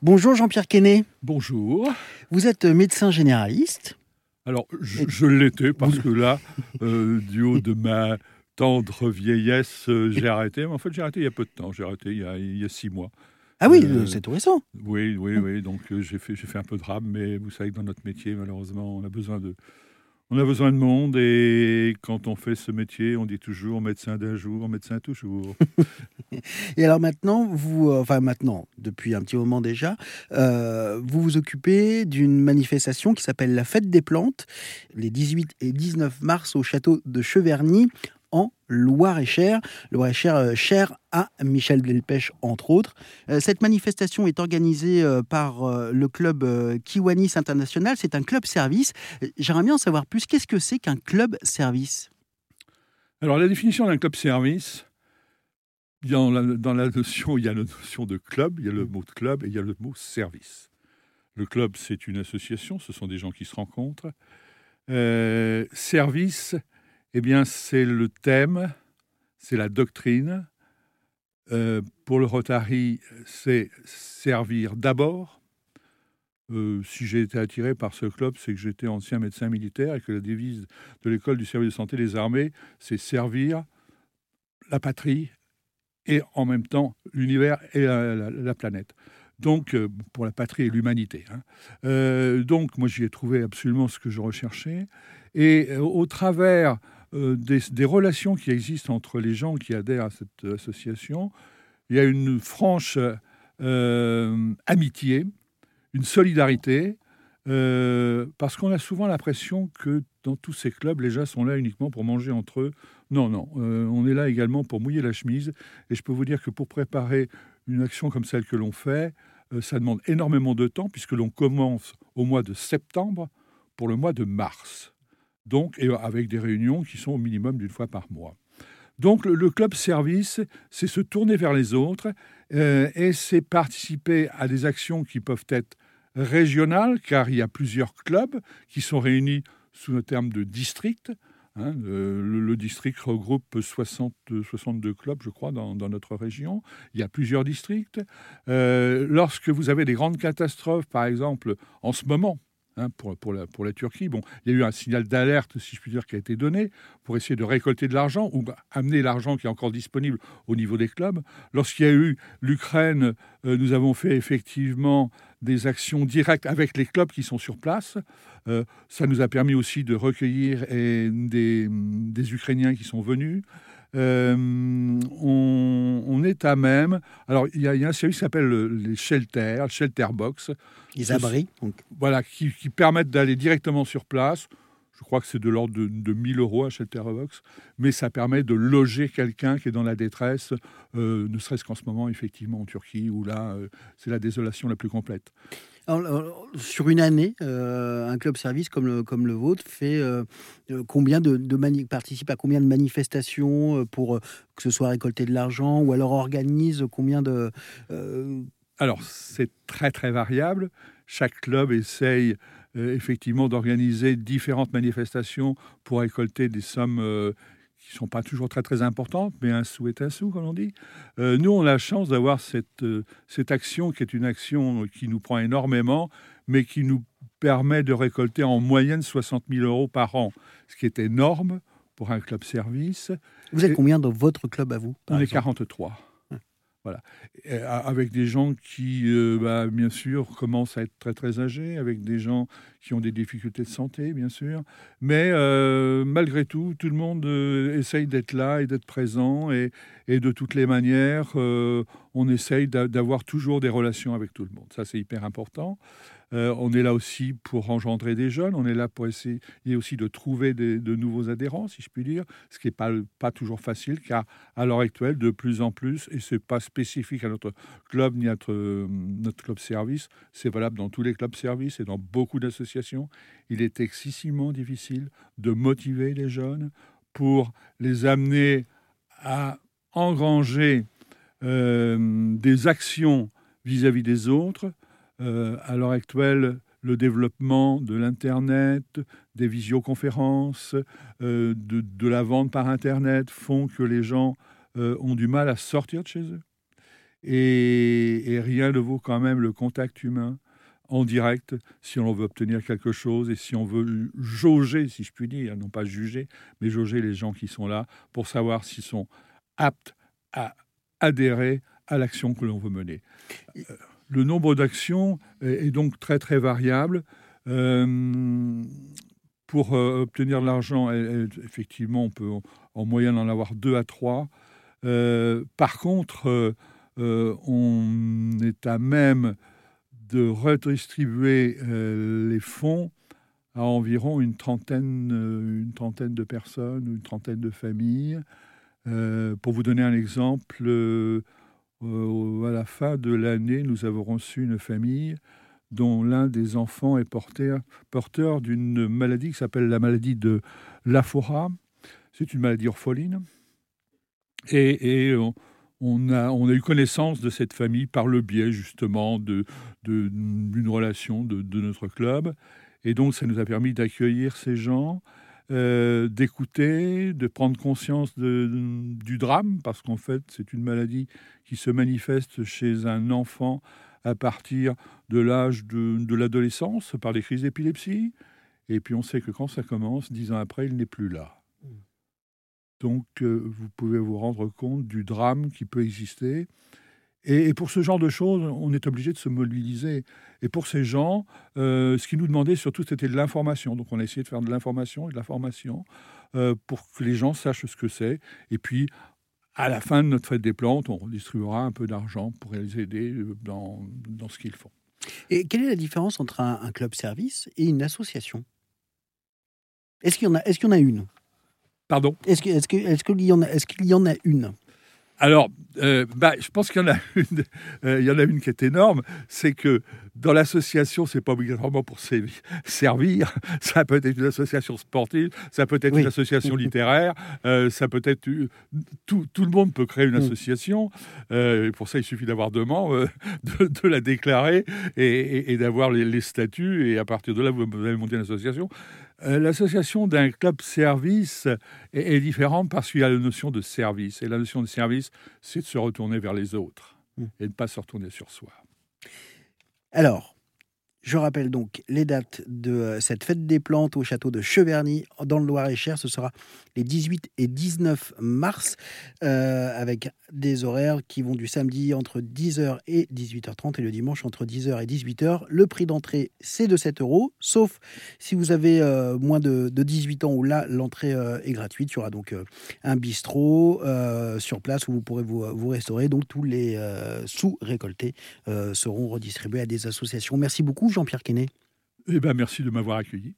Bonjour Jean-Pierre Quesnet. Bonjour. Vous êtes médecin généraliste. Alors, je, l'étais parce que là, euh, du haut de ma tendre vieillesse, euh, j'ai arrêté. Mais en fait, j'ai arrêté il y a peu de temps. J'ai arrêté il y a, six mois. Ah oui, euh, c'est tout récent. Oui, oui, oui. Donc, j'ai fait, fait un peu de rame, mais vous savez que dans notre métier, malheureusement, on a besoin de, on a besoin de monde et quand on fait ce métier, on dit toujours médecin d'un jour, médecin toujours. et alors maintenant, vous, euh, enfin maintenant, depuis un petit moment déjà, euh, vous vous occupez d'une manifestation qui s'appelle la Fête des plantes, les 18 et 19 mars au château de Cheverny en Loire-et-Cher. Loire-et-Cher, euh, cher à Michel Delpech, entre autres. Euh, cette manifestation est organisée euh, par le club Kiwanis International. C'est un club service. J'aimerais bien en savoir plus. Qu'est-ce que c'est qu'un club service? Alors, la définition d'un club service, dans la, notion, il y a la notion de club, il y a le mot de club et il y a le mot service. Le club, c'est une association, ce sont des gens qui se rencontrent. service, eh bien, c'est le thème, c'est la doctrine. Euh, pour le Rotary, c'est servir d'abord. Euh, si j'ai été attiré par ce club, c'est que j'étais ancien médecin militaire et que la devise de l'école du service de santé des armées, c'est servir la patrie et en même temps l'univers et la, planète. Donc, euh, pour la patrie et l'humanité. Hein. donc, moi, j'y ai trouvé absolument ce que je recherchais. Et au travers euh, des, relations qui existent entre les gens qui adhèrent à cette association. Il y a une franche euh, amitié, une solidarité, euh, parce qu'on a souvent l'impression que dans tous ces clubs, les gens sont là uniquement pour manger entre eux. Non, non, on est là également pour mouiller la chemise. Et je peux vous dire que pour préparer une action comme celle que l'on fait, ça demande énormément de temps, puisque l'on commence au mois de septembre pour le mois de mars donc, et avec des réunions qui sont au minimum d'une fois par mois. Donc le, club service, c'est se tourner vers les autres euh, et c'est participer à des actions qui peuvent être régionales, car il y a plusieurs clubs qui sont réunis sous le terme de district. Hein, le, district regroupe 60, 62 clubs, je crois, dans, notre région. Il y a plusieurs districts. Euh, lorsque vous avez des grandes catastrophes, par exemple, en ce moment, Hein, pour, pour, la, pour la Turquie. Bon, il y a eu un signal d'alerte, si je puis dire, qui a été donné pour essayer de récolter de l'argent ou amener l'argent qui est encore disponible au niveau des clubs. Lorsqu'il y a eu l'Ukraine, euh, nous avons fait effectivement des actions directes avec les clubs qui sont sur place. Euh, ça nous a permis aussi de recueillir des, des Ukrainiens qui sont venus. Euh, on, est à même. Alors, il y, a un service qui s'appelle les shelters, shelter box. Les abris. Voilà, qui, permettent d'aller directement sur place. Je crois que c'est de l'ordre de, de, 1000 euros à Shelter Box, mais ça permet de loger quelqu'un qui est dans la détresse, euh, ne serait-ce qu'en ce moment, effectivement, en Turquie, où là, euh, c'est la désolation la plus complète sur une année, euh, un club service comme le, vôtre fait euh, euh, combien de, participe à combien de manifestations pour que ce soit récolter de l'argent ou alors organise combien de alors c'est très très variable. Chaque club essaye effectivement d'organiser différentes manifestations pour récolter des sommes qui ne sont pas toujours très très importantes, mais un sou est un sou, comme on dit. Euh, nous, on a la chance d'avoir cette, euh, cette action qui est une action qui nous prend énormément, mais qui nous permet de récolter en moyenne 60 000 euros par an, ce qui est énorme pour un club service. Vous êtes combien dans votre club à vous On est 43. Voilà. avec des gens qui, euh, bah, bien sûr, commencent à être très très âgés, avec des gens qui ont des difficultés de santé, bien sûr. Mais euh, malgré tout, tout le monde euh, essaye d'être là et d'être présent. Et, de toutes les manières, on essaye d'avoir toujours des relations avec tout le monde. Ça, c'est hyper important. Euh, on est là aussi pour engendrer des jeunes, on est là pour essayer aussi de trouver de nouveaux adhérents, si je puis dire, ce qui n'est pas, toujours facile, car à l'heure actuelle, de plus en plus, et ce n'est pas spécifique à notre club ni à notre, club service, c'est valable dans tous les clubs services et dans beaucoup d'associations, il est excessivement difficile de motiver les jeunes pour les amener à engranger euh, des actions vis à -vis des autres, euh, à l'heure actuelle, le développement de l'Internet, des visioconférences, euh, de, la vente par Internet font que les gens euh, ont du mal à sortir de chez eux. Et, rien ne vaut quand même le contact humain en direct si on veut obtenir quelque chose et si on veut jauger, si je puis dire, non pas juger, mais jauger les gens qui sont là pour savoir s'ils sont aptes à adhérer à l'action que l'on veut mener. Euh, le nombre d'actions est, donc très très variable. Euh, pour euh, obtenir de l'argent, effectivement, on peut en moyenne en avoir deux à trois. par contre, on est à même de redistribuer les fonds à environ une trentaine, une trentaine de personnes, une trentaine de familles. pour vous donner un exemple, euh, à la fin de l'année, nous avons reçu une famille dont l'un des enfants est porteur, d'une maladie qui s'appelle la maladie de Lafora. C'est une maladie orpheline. Et, on, a, eu connaissance de cette famille par le biais justement d'une relation de, notre club. Et donc ça nous a permis d'accueillir ces gens, euh, d'écouter, de prendre conscience du drame, parce qu'en fait, c'est une maladie qui se manifeste chez un enfant à partir de l'âge de, l'adolescence par des crises d'épilepsie. Et puis on sait que quand ça commence, dix ans après, il n'est plus là. Hmm. Donc euh, vous pouvez vous rendre compte du drame qui peut exister. Et, pour ce genre de choses, on est obligé de se mobiliser. Et pour ces gens, euh, ce qu'ils nous demandaient surtout, c'était de l'information. Donc on a essayé de faire de l'information et de la formation euh, pour que les gens sachent ce que c'est. Et puis, à la fin de notre fête des plantes, on distribuera un peu d'argent pour les aider euh, dans, dans ce qu'ils font. Et quelle est la différence entre un, club service et une association? Est-ce qu'il y en a, est-ce qu'il y en a une? Pardon? Est-ce qu'il est est y, en a, est qu'il y en a une? Alors, euh, bah, je pense qu'il y en a une, euh, il y en a une qui est énorme, c'est que dans l'association, c'est pas obligatoirement pour servir. Ça peut être une association sportive, ça peut être une association littéraire, euh, ça peut être tout, tout, le monde peut créer une mm. association. pour ça, il suffit d'avoir deux membres, de, la déclarer et, d'avoir les, les, statuts. Et à partir de là, vous avez monté une association. L'association d'un club service est, différente parce qu'il y a la notion de service. Et la notion de service, c'est de se retourner vers les autres mmh. et de ne pas se retourner sur soi. Alors, je rappelle donc les dates de euh, cette fête des plantes au château de Cheverny dans le Loir-et-Cher. Ce sera les 18 et 19 mars euh, avec des horaires qui vont du samedi entre 10h et 18h30 et le dimanche entre 10h et 18h. Le prix d'entrée, c'est de 7 euros, sauf si vous avez euh, moins de, 18 ans où là, l'entrée est gratuite. Il y aura donc un bistrot sur place où vous pourrez vous, vous restaurer. Donc tous les sous récoltés seront redistribués à des associations. Merci beaucoup. Jean-Pierre Quesnet eh ben, Merci de m'avoir accueilli.